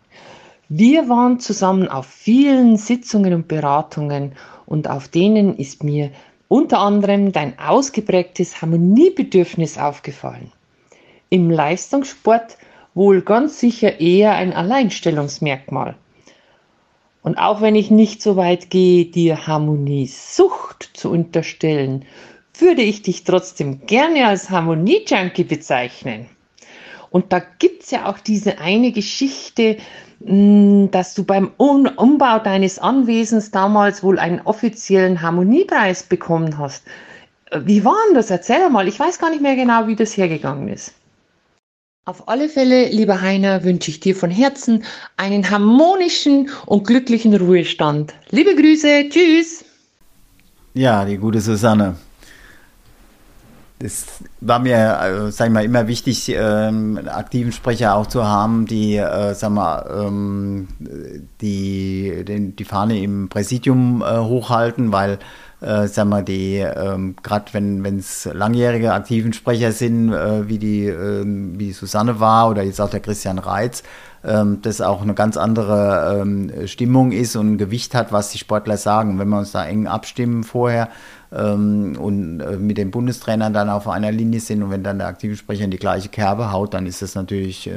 Wir waren zusammen auf vielen Sitzungen und Beratungen und auf denen ist mir unter anderem dein ausgeprägtes Harmoniebedürfnis aufgefallen. Im Leistungssport wohl ganz sicher eher ein Alleinstellungsmerkmal. Und auch wenn ich nicht so weit gehe, dir Harmoniesucht zu unterstellen, würde ich dich trotzdem gerne als Harmonie-Junkie bezeichnen. Und da gibt's ja auch diese eine Geschichte, dass du beim Umbau deines Anwesens damals wohl einen offiziellen Harmoniepreis bekommen hast. Wie war denn das? Erzähl mal. Ich weiß gar nicht mehr genau, wie das hergegangen ist. Auf alle Fälle, lieber Heiner, wünsche ich dir von Herzen einen harmonischen und glücklichen Ruhestand. Liebe Grüße, tschüss. Ja, die gute Susanne es war mir, äh, sag ich mal, immer wichtig, ähm, aktiven Sprecher auch zu haben, die, äh, sag mal, ähm, die, den, die Fahne im Präsidium äh, hochhalten, weil, äh, sag mal, die, ähm, gerade wenn es langjährige aktiven Sprecher sind, äh, wie die, äh, wie Susanne war oder jetzt auch der Christian Reitz, ähm, das auch eine ganz andere ähm, Stimmung ist und ein Gewicht hat, was die Sportler sagen. Wenn wir uns da eng abstimmen vorher, ähm, und äh, mit den Bundestrainern dann auf einer Linie sind und wenn dann der aktive Sprecher in die gleiche Kerbe haut, dann ist das natürlich äh,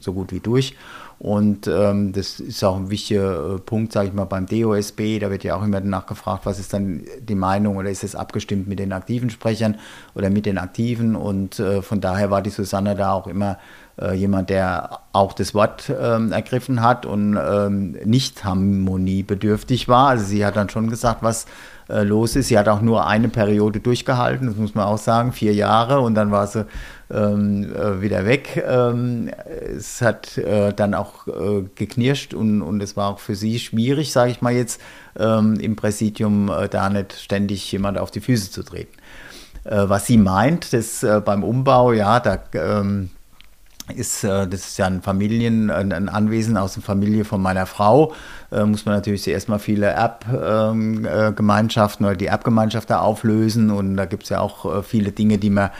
so gut wie durch. Und ähm, das ist auch ein wichtiger äh, Punkt, sage ich mal, beim DOSB. Da wird ja auch immer danach gefragt, was ist dann die Meinung oder ist es abgestimmt mit den aktiven Sprechern oder mit den Aktiven. Und äh, von daher war die Susanne da auch immer äh, jemand, der auch das Wort ähm, ergriffen hat und ähm, nicht harmoniebedürftig war. Also sie hat dann schon gesagt, was äh, los ist. Sie hat auch nur eine Periode durchgehalten, das muss man auch sagen, vier Jahre und dann war sie ähm, äh, wieder weg. Ähm, es hat äh, dann auch äh, geknirscht und, und es war auch für sie schwierig, sage ich mal jetzt, ähm, im Präsidium da nicht ständig jemand auf die Füße zu treten. Was sie meint, das beim Umbau, ja, da ähm, ist, äh, das ist ja ein Familien, ein Anwesen aus der Familie von meiner Frau. Äh, muss man natürlich zuerst mal viele Erbgemeinschaften oder die Erbgemeinschaft da auflösen. Und da gibt es ja auch äh, viele Dinge, die man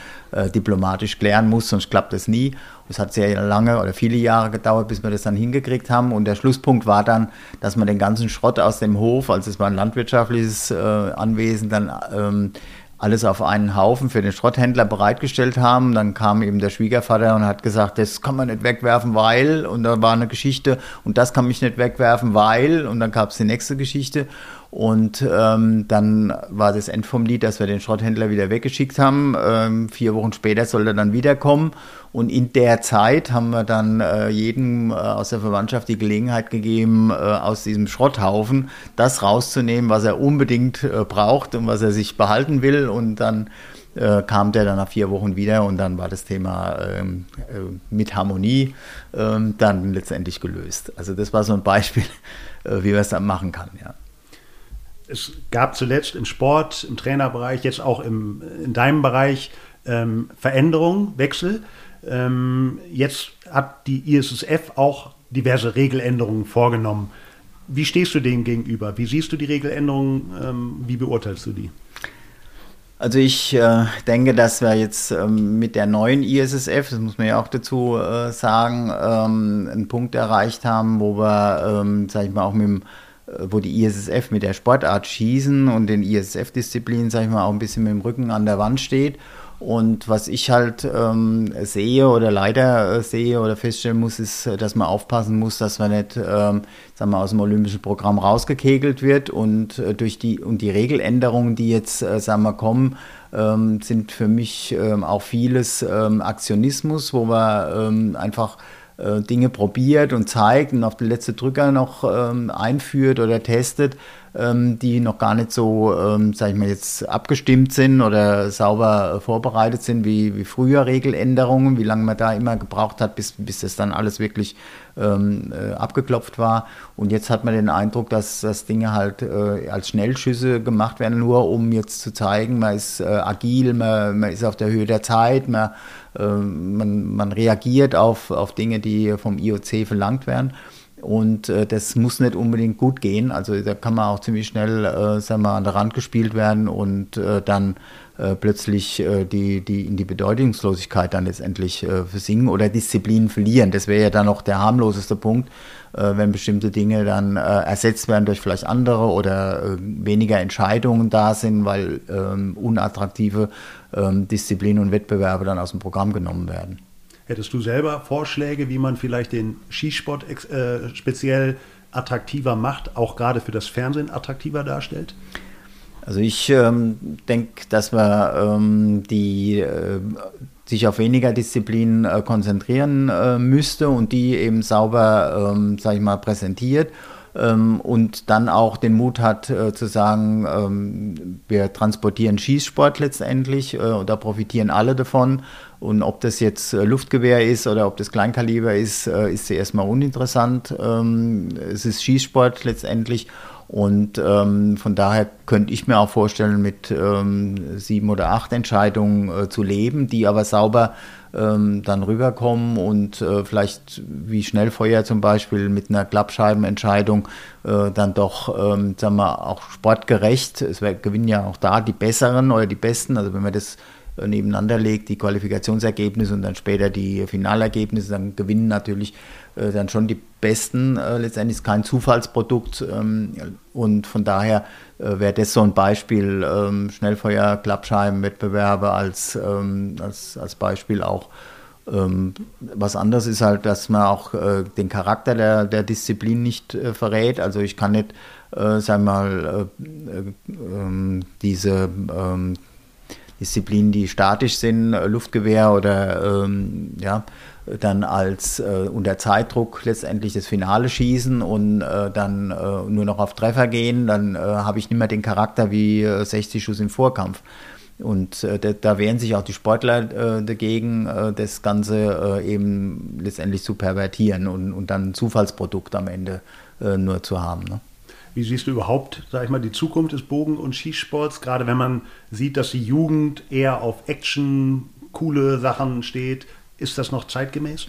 diplomatisch klären muss, sonst klappt das nie. Es hat sehr lange oder viele Jahre gedauert, bis wir das dann hingekriegt haben. Und der Schlusspunkt war dann, dass man den ganzen Schrott aus dem Hof, also es war ein landwirtschaftliches Anwesen, dann ähm, alles auf einen Haufen für den Schrotthändler bereitgestellt haben. Dann kam eben der Schwiegervater und hat gesagt, das kann man nicht wegwerfen, weil, und da war eine Geschichte, und das kann mich nicht wegwerfen, weil, und dann gab es die nächste Geschichte. Und ähm, dann war das End vom Lied, dass wir den Schrotthändler wieder weggeschickt haben. Ähm, vier Wochen später soll er dann wiederkommen. Und in der Zeit haben wir dann äh, jedem äh, aus der Verwandtschaft die Gelegenheit gegeben, äh, aus diesem Schrotthaufen das rauszunehmen, was er unbedingt äh, braucht und was er sich behalten will. Und dann äh, kam der dann nach vier Wochen wieder und dann war das Thema ähm, äh, mit Harmonie ähm, dann letztendlich gelöst. Also das war so ein Beispiel, wie man es dann machen kann, ja es gab zuletzt im Sport, im Trainerbereich, jetzt auch im, in deinem Bereich ähm, Veränderungen, Wechsel. Ähm, jetzt hat die ISSF auch diverse Regeländerungen vorgenommen. Wie stehst du denen gegenüber? Wie siehst du die Regeländerungen? Ähm, wie beurteilst du die? Also ich äh, denke, dass wir jetzt ähm, mit der neuen ISSF, das muss man ja auch dazu äh, sagen, ähm, einen Punkt erreicht haben, wo wir, ähm, sag ich mal, auch mit dem wo die ISSF mit der Sportart Schießen und den ISSF-Disziplinen, sag ich mal, auch ein bisschen mit dem Rücken an der Wand steht und was ich halt ähm, sehe oder leider äh, sehe oder feststellen muss, ist, äh, dass man aufpassen muss, dass man nicht ähm, sagen wir, aus dem olympischen Programm rausgekegelt wird. Und äh, durch die und die Regeländerungen, die jetzt äh, sagen wir, kommen, ähm, sind für mich ähm, auch vieles ähm, Aktionismus, wo man ähm, einfach äh, Dinge probiert und zeigt und auf den letzten Drücker noch ähm, einführt oder testet ähm, die noch gar nicht so, ähm, sag ich mal, jetzt abgestimmt sind oder sauber äh, vorbereitet sind wie, wie früher Regeländerungen, wie lange man da immer gebraucht hat, bis, bis das dann alles wirklich ähm, äh, abgeklopft war. Und jetzt hat man den Eindruck, dass, dass Dinge halt äh, als Schnellschüsse gemacht werden, nur um jetzt zu zeigen, man ist äh, agil, man, man ist auf der Höhe der Zeit, man, man, man reagiert auf, auf Dinge, die vom IOC verlangt werden. Und äh, das muss nicht unbedingt gut gehen. Also da kann man auch ziemlich schnell äh, sagen wir, an der Rand gespielt werden und äh, dann äh, plötzlich äh, die, die in die Bedeutungslosigkeit dann letztendlich äh, versingen oder Disziplinen verlieren. Das wäre ja dann noch der harmloseste Punkt, wenn bestimmte Dinge dann äh, ersetzt werden durch vielleicht andere oder äh, weniger Entscheidungen da sind, weil ähm, unattraktive ähm, Disziplinen und Wettbewerbe dann aus dem Programm genommen werden. Hättest du selber Vorschläge, wie man vielleicht den Skisport äh, speziell attraktiver macht, auch gerade für das Fernsehen attraktiver darstellt? Also ich ähm, denke, dass man ähm, die äh, sich auf weniger Disziplinen äh, konzentrieren äh, müsste und die eben sauber, ähm, sage ich mal, präsentiert ähm, und dann auch den Mut hat äh, zu sagen, ähm, wir transportieren Schießsport letztendlich äh, und da profitieren alle davon. Und ob das jetzt äh, Luftgewehr ist oder ob das Kleinkaliber ist, äh, ist zuerst mal uninteressant. Ähm, es ist Schießsport letztendlich. Und ähm, von daher könnte ich mir auch vorstellen, mit ähm, sieben oder acht Entscheidungen äh, zu leben, die aber sauber ähm, dann rüberkommen und äh, vielleicht wie Schnellfeuer zum Beispiel mit einer Klappscheibenentscheidung äh, dann doch, ähm, sagen wir, auch sportgerecht. Es gewinnen ja auch da die Besseren oder die Besten. Also wenn man das nebeneinander legt, die Qualifikationsergebnisse und dann später die Finalergebnisse, dann gewinnen natürlich äh, dann schon die Besten. Äh, letztendlich ist kein Zufallsprodukt ähm, und von daher äh, wäre das so ein Beispiel, ähm, Schnellfeuer, Klappscheibenwettbewerbe als, ähm, als, als Beispiel auch. Ähm, was anderes ist halt, dass man auch äh, den Charakter der, der Disziplin nicht äh, verrät. Also ich kann nicht, äh, sagen wir mal, äh, ähm, diese ähm, Disziplinen, die statisch sind, äh, Luftgewehr oder ähm, ja, dann als äh, unter Zeitdruck letztendlich das Finale schießen und äh, dann äh, nur noch auf Treffer gehen, dann äh, habe ich nicht mehr den Charakter wie 60 äh, Schuss im Vorkampf. Und da, da, wehren sich auch die Sportler dagegen, das Ganze eben letztendlich zu pervertieren und, und dann ein Zufallsprodukt am Ende nur zu haben. Ne? Wie siehst du überhaupt, sag ich mal, die Zukunft des Bogen- und Schießsports, gerade wenn man sieht, dass die Jugend eher auf Action, coole Sachen steht? Ist das noch zeitgemäß?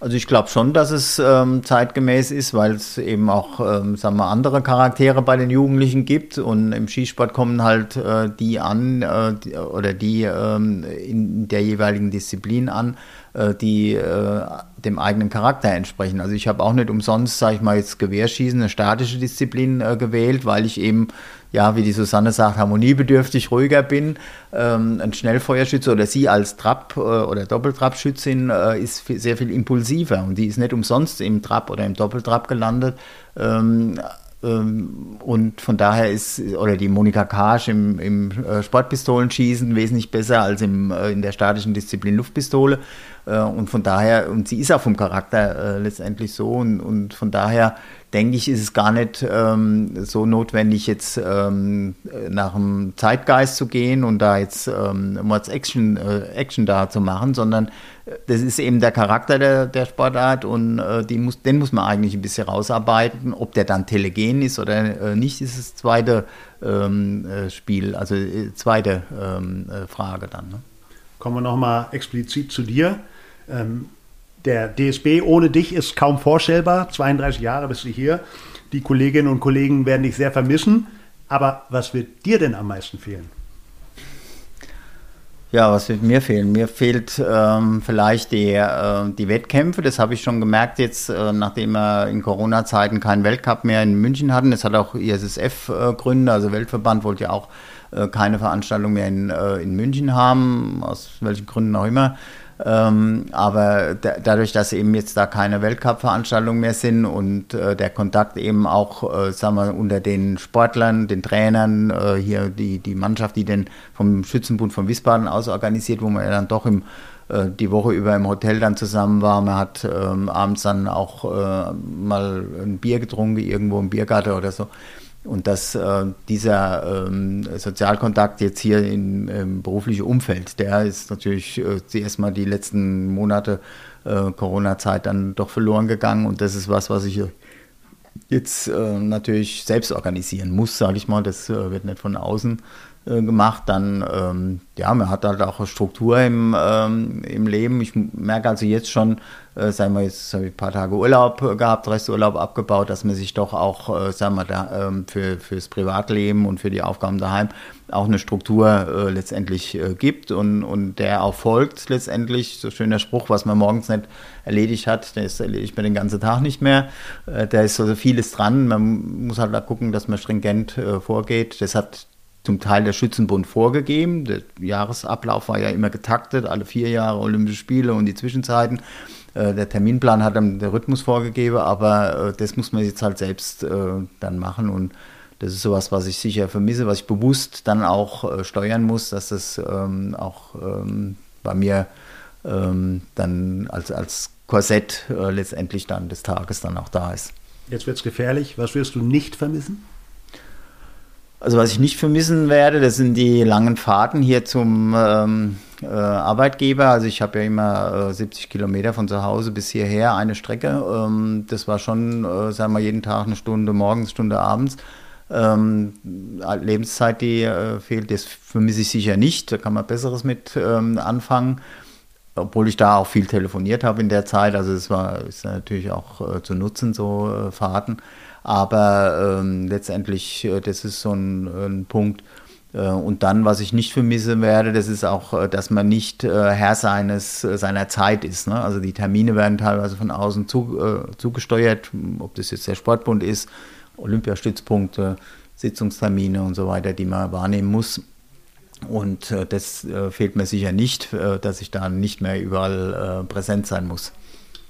Also ich glaube schon, dass es ähm, zeitgemäß ist, weil es eben auch, ähm, sagen wir, andere Charaktere bei den Jugendlichen gibt und im Skisport kommen halt äh, die an äh, die, oder die ähm, in der jeweiligen Disziplin an, die äh, dem eigenen Charakter entsprechen. Also ich habe auch nicht umsonst, sage ich mal, jetzt Gewehrschießen, eine statische Disziplin äh, gewählt, weil ich eben ja, wie die Susanne sagt, harmoniebedürftig ruhiger bin. Ähm, ein Schnellfeuerschütze oder sie als Trab- äh, oder Doppeltrabschützin äh, ist sehr viel impulsiver und die ist nicht umsonst im Trab oder im Doppeltrab gelandet. Ähm, ähm, und von daher ist, oder die Monika Karsch im, im äh, Sportpistolenschießen wesentlich besser als im, äh, in der statischen Disziplin Luftpistole. Äh, und von daher, und sie ist auch vom Charakter letztendlich so, und, und von daher denke ich, ist es gar nicht ähm, so notwendig, jetzt ähm, nach dem Zeitgeist zu gehen und da jetzt ähm, Mords Action, äh, Action da zu machen, sondern äh, das ist eben der Charakter der, der Sportart und äh, muss, den muss man eigentlich ein bisschen rausarbeiten. Ob der dann telegen ist oder äh, nicht, ist das zweite ähm, äh, Spiel, also äh, zweite ähm, Frage dann. Ne? Kommen wir nochmal explizit zu dir. Ähm, der DSB ohne dich ist kaum vorstellbar. 32 Jahre bist du hier. Die Kolleginnen und Kollegen werden dich sehr vermissen. Aber was wird dir denn am meisten fehlen? Ja, was wird mir fehlen? Mir fehlt ähm, vielleicht die, äh, die Wettkämpfe. Das habe ich schon gemerkt jetzt, äh, nachdem wir in Corona-Zeiten keinen Weltcup mehr in München hatten. Das hat auch ISSF äh, also Weltverband wollte ja auch äh, keine Veranstaltung mehr in, äh, in München haben, aus welchen Gründen auch immer. Ähm, aber da, dadurch, dass eben jetzt da keine Weltcup-Veranstaltungen mehr sind und äh, der Kontakt eben auch, äh, sagen wir, unter den Sportlern, den Trainern, äh, hier die, die Mannschaft, die den vom Schützenbund von Wiesbaden aus organisiert, wo man ja dann doch im, äh, die Woche über im Hotel dann zusammen war. Man hat ähm, abends dann auch äh, mal ein Bier getrunken, irgendwo im Biergarten oder so. Und dass äh, dieser ähm, Sozialkontakt jetzt hier im, im beruflichen Umfeld, der ist natürlich äh, erstmal die letzten Monate äh, Corona-Zeit dann doch verloren gegangen. Und das ist was, was ich jetzt äh, natürlich selbst organisieren muss, sage ich mal. Das äh, wird nicht von außen äh, gemacht. Dann, ähm, ja, man hat halt auch eine Struktur im, ähm, im Leben. Ich merke also jetzt schon, äh, sagen wir jetzt habe ich ein paar Tage Urlaub gehabt, Resturlaub abgebaut, dass man sich doch auch, äh, sagen wir, da, ähm, für fürs Privatleben und für die Aufgaben daheim auch eine Struktur äh, letztendlich äh, gibt und, und der auch folgt letztendlich. So schöner Spruch, was man morgens nicht erledigt hat, das erledigt man den ganzen Tag nicht mehr. Äh, da ist also vieles dran. Man muss halt da gucken, dass man stringent äh, vorgeht. Das hat zum Teil der Schützenbund vorgegeben. Der Jahresablauf war ja immer getaktet, alle vier Jahre Olympische Spiele und die Zwischenzeiten. Äh, der Terminplan hat dann der Rhythmus vorgegeben, aber äh, das muss man jetzt halt selbst äh, dann machen und das ist sowas, was ich sicher vermisse, was ich bewusst dann auch steuern muss, dass das ähm, auch ähm, bei mir ähm, dann als, als Korsett letztendlich dann des Tages dann auch da ist. Jetzt wird es gefährlich. Was wirst du nicht vermissen? Also was ich nicht vermissen werde, das sind die langen Fahrten hier zum ähm, äh, Arbeitgeber. Also ich habe ja immer äh, 70 Kilometer von zu Hause bis hierher eine Strecke. Ähm, das war schon, äh, sagen wir, jeden Tag eine Stunde morgens, Stunde abends. Ähm, Lebenszeit, die äh, fehlt, das vermisse ich sicher nicht. Da kann man Besseres mit ähm, anfangen. Obwohl ich da auch viel telefoniert habe in der Zeit. Also es war ist natürlich auch äh, zu nutzen, so äh, Fahrten. Aber ähm, letztendlich, äh, das ist so ein, ein Punkt. Äh, und dann, was ich nicht vermissen werde, das ist auch, äh, dass man nicht äh, Herr seines, seiner Zeit ist. Ne? Also die Termine werden teilweise von außen zu, äh, zugesteuert, ob das jetzt der Sportbund ist, Olympiastützpunkte, Sitzungstermine und so weiter, die man wahrnehmen muss. Und äh, das äh, fehlt mir sicher nicht, dass ich da nicht mehr überall präsent sein muss.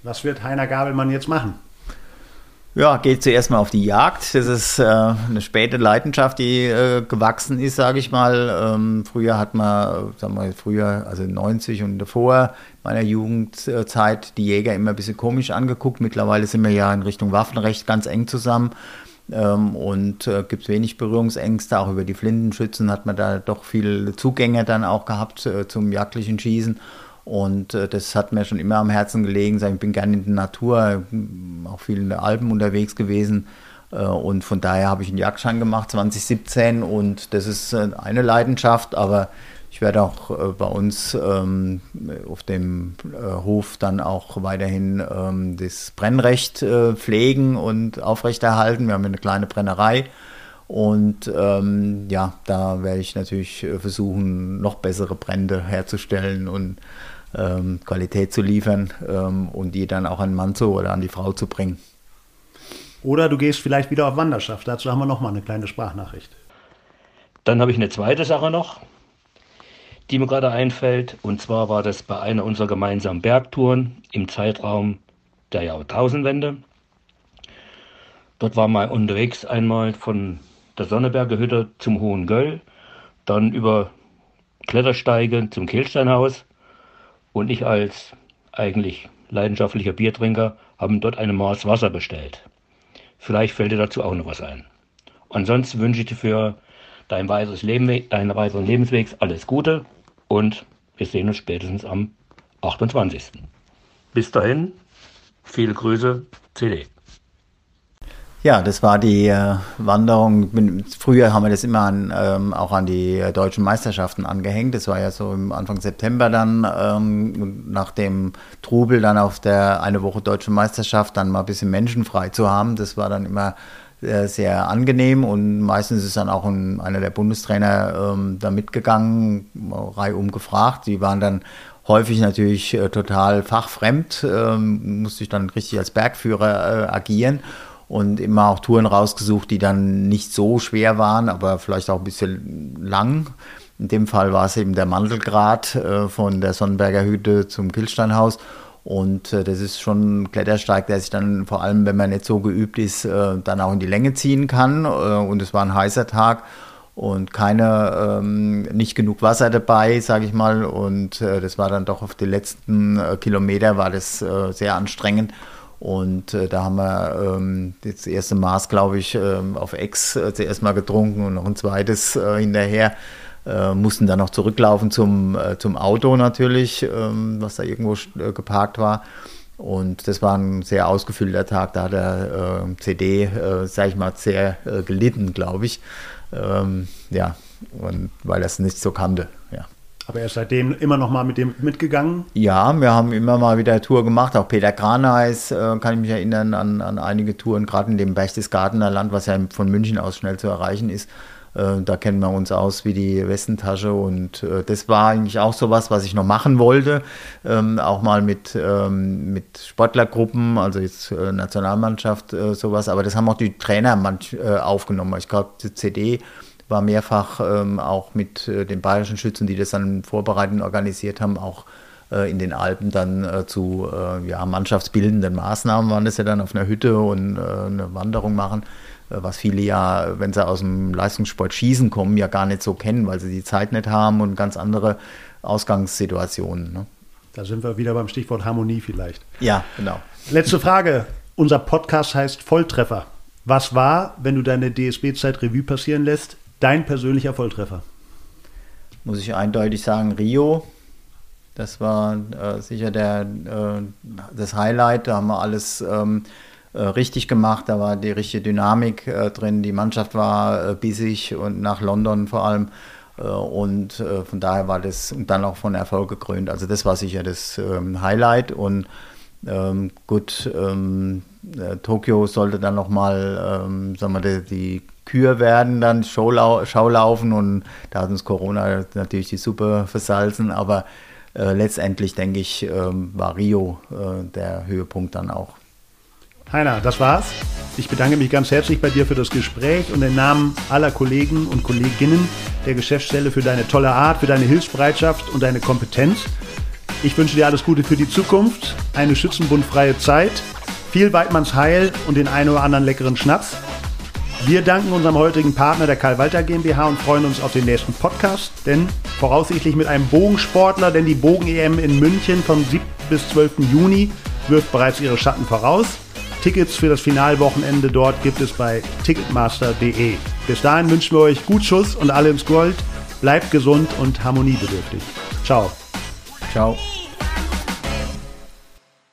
Was wird Heiner Gabelmann jetzt machen? Ja, geht zuerst mal auf die Jagd. Das ist äh, eine späte Leidenschaft, die äh, gewachsen ist, sage ich mal. Ähm, früher hat man, sagen wir früher, also 90 und davor, meiner Jugendzeit, die Jäger immer ein bisschen komisch angeguckt. Mittlerweile sind wir ja in Richtung Waffenrecht ganz eng zusammen. Ähm, und äh, gibt wenig Berührungsängste. Auch über die Flintenschützen hat man da doch viele Zugänge dann auch gehabt äh, zum jagdlichen Schießen. Und äh, das hat mir schon immer am Herzen gelegen. Ich bin gerne in der Natur, auch viel in den Alpen unterwegs gewesen. Äh, und von daher habe ich einen Jagdschein gemacht 2017 und das ist äh, eine Leidenschaft, aber ich werde auch äh, bei uns ähm, auf dem äh, Hof dann auch weiterhin ähm, das Brennrecht äh, pflegen und aufrechterhalten. Wir haben eine kleine Brennerei. Und ähm, ja, da werde ich natürlich versuchen, noch bessere Brände herzustellen und ähm, Qualität zu liefern ähm, und die dann auch an den Mann zu oder an die Frau zu bringen. Oder du gehst vielleicht wieder auf Wanderschaft. Dazu haben wir noch mal eine kleine Sprachnachricht. Dann habe ich eine zweite Sache noch, die mir gerade einfällt. Und zwar war das bei einer unserer gemeinsamen Bergtouren im Zeitraum der Jahrtausendwende. Dort war mal unterwegs einmal von der Sonneberger Hütte zum Hohen Göll, dann über Klettersteige zum Kehlsteinhaus und ich als eigentlich leidenschaftlicher Biertrinker haben dort eine Maß Wasser bestellt. Vielleicht fällt dir dazu auch noch was ein. Ansonsten wünsche ich dir für dein weiteres Leben, deinen weiteren Lebensweg alles Gute und wir sehen uns spätestens am 28. Bis dahin, viele Grüße, CD. Ja, das war die äh, Wanderung. Früher haben wir das immer an, ähm, auch an die äh, deutschen Meisterschaften angehängt. Das war ja so im Anfang September dann, ähm, nach dem Trubel dann auf der eine Woche deutschen Meisterschaft dann mal ein bisschen menschenfrei zu haben. Das war dann immer äh, sehr angenehm und meistens ist dann auch ein, einer der Bundestrainer ähm, da mitgegangen, reihum gefragt. Die waren dann häufig natürlich äh, total fachfremd, ähm, musste ich dann richtig als Bergführer äh, agieren und immer auch Touren rausgesucht, die dann nicht so schwer waren, aber vielleicht auch ein bisschen lang. In dem Fall war es eben der Mandelgrat äh, von der Sonnenberger Hütte zum Killsteinhaus. Und äh, das ist schon ein Klettersteig, der sich dann vor allem, wenn man nicht so geübt ist, äh, dann auch in die Länge ziehen kann. Äh, und es war ein heißer Tag und keine, ähm, nicht genug Wasser dabei, sage ich mal. Und äh, das war dann doch auf die letzten äh, Kilometer war das äh, sehr anstrengend. Und da haben wir ähm, das erste Maß, glaube ich, ähm, auf Ex zuerst mal getrunken und noch ein zweites hinterher. Äh, mussten dann noch zurücklaufen zum, äh, zum Auto natürlich, ähm, was da irgendwo äh, geparkt war. Und das war ein sehr ausgefüllter Tag. Da hat der CD, sag ich mal, sehr gelitten, glaube ich. Ähm, ja, und weil er es nicht so kannte. Ja. Aber er ist seitdem immer noch mal mit dem mitgegangen? Ja, wir haben immer mal wieder Tour gemacht. Auch Peter Graneis äh, kann ich mich erinnern an, an einige Touren, gerade in dem Berchtesgadener Land, was ja von München aus schnell zu erreichen ist. Äh, da kennen wir uns aus wie die Westentasche und äh, das war eigentlich auch so was, was ich noch machen wollte. Ähm, auch mal mit, ähm, mit Sportlergruppen, also jetzt äh, Nationalmannschaft, sowas. Aber das haben auch die Trainer manch, aufgenommen. Ich glaube, die CD war mehrfach ähm, auch mit den bayerischen Schützen, die das dann vorbereitend organisiert haben, auch in den Alpen dann zu ja, mannschaftsbildenden Maßnahmen waren das ja dann auf einer Hütte und eine Wanderung machen, was viele ja, wenn sie aus dem Leistungssport schießen kommen, ja gar nicht so kennen, weil sie die Zeit nicht haben und ganz andere Ausgangssituationen. Ne? Da sind wir wieder beim Stichwort Harmonie vielleicht. Ja, genau. Letzte Frage. Unser Podcast heißt Volltreffer. Was war, wenn du deine DSB-Zeit Revue passieren lässt, Dein persönlicher Volltreffer? Muss ich eindeutig sagen, Rio. Das war äh, sicher der, äh, das Highlight. Da haben wir alles ähm, äh, richtig gemacht. Da war die richtige Dynamik äh, drin. Die Mannschaft war äh, bissig und nach London vor allem. Äh, und von daher war das und dann auch von Erfolg gekrönt. Also das war sicher das ähm, Highlight. Und ähm, gut, ähm, Tokio sollte dann nochmal, ähm, sagen wir, die, die Kür werden, dann Showlau Schaulaufen und da hat uns Corona natürlich die Suppe versalzen, aber äh, letztendlich denke ich, äh, war Rio äh, der Höhepunkt dann auch. Heiner, das war's. Ich bedanke mich ganz herzlich bei dir für das Gespräch und im Namen aller Kollegen und Kolleginnen der Geschäftsstelle für deine tolle Art, für deine Hilfsbereitschaft und deine Kompetenz. Ich wünsche dir alles Gute für die Zukunft, eine schützenbundfreie Zeit, viel Weidmanns Heil und den einen oder anderen leckeren Schnaps. Wir danken unserem heutigen Partner der Karl Walter GmbH und freuen uns auf den nächsten Podcast, denn voraussichtlich mit einem Bogensportler, denn die Bogen-EM in München vom 7. bis 12. Juni wirft bereits ihre Schatten voraus. Tickets für das Finalwochenende dort gibt es bei ticketmaster.de. Bis dahin wünschen wir euch gut Schuss und alle ins Gold. Bleibt gesund und harmoniebedürftig. Ciao. Ciao.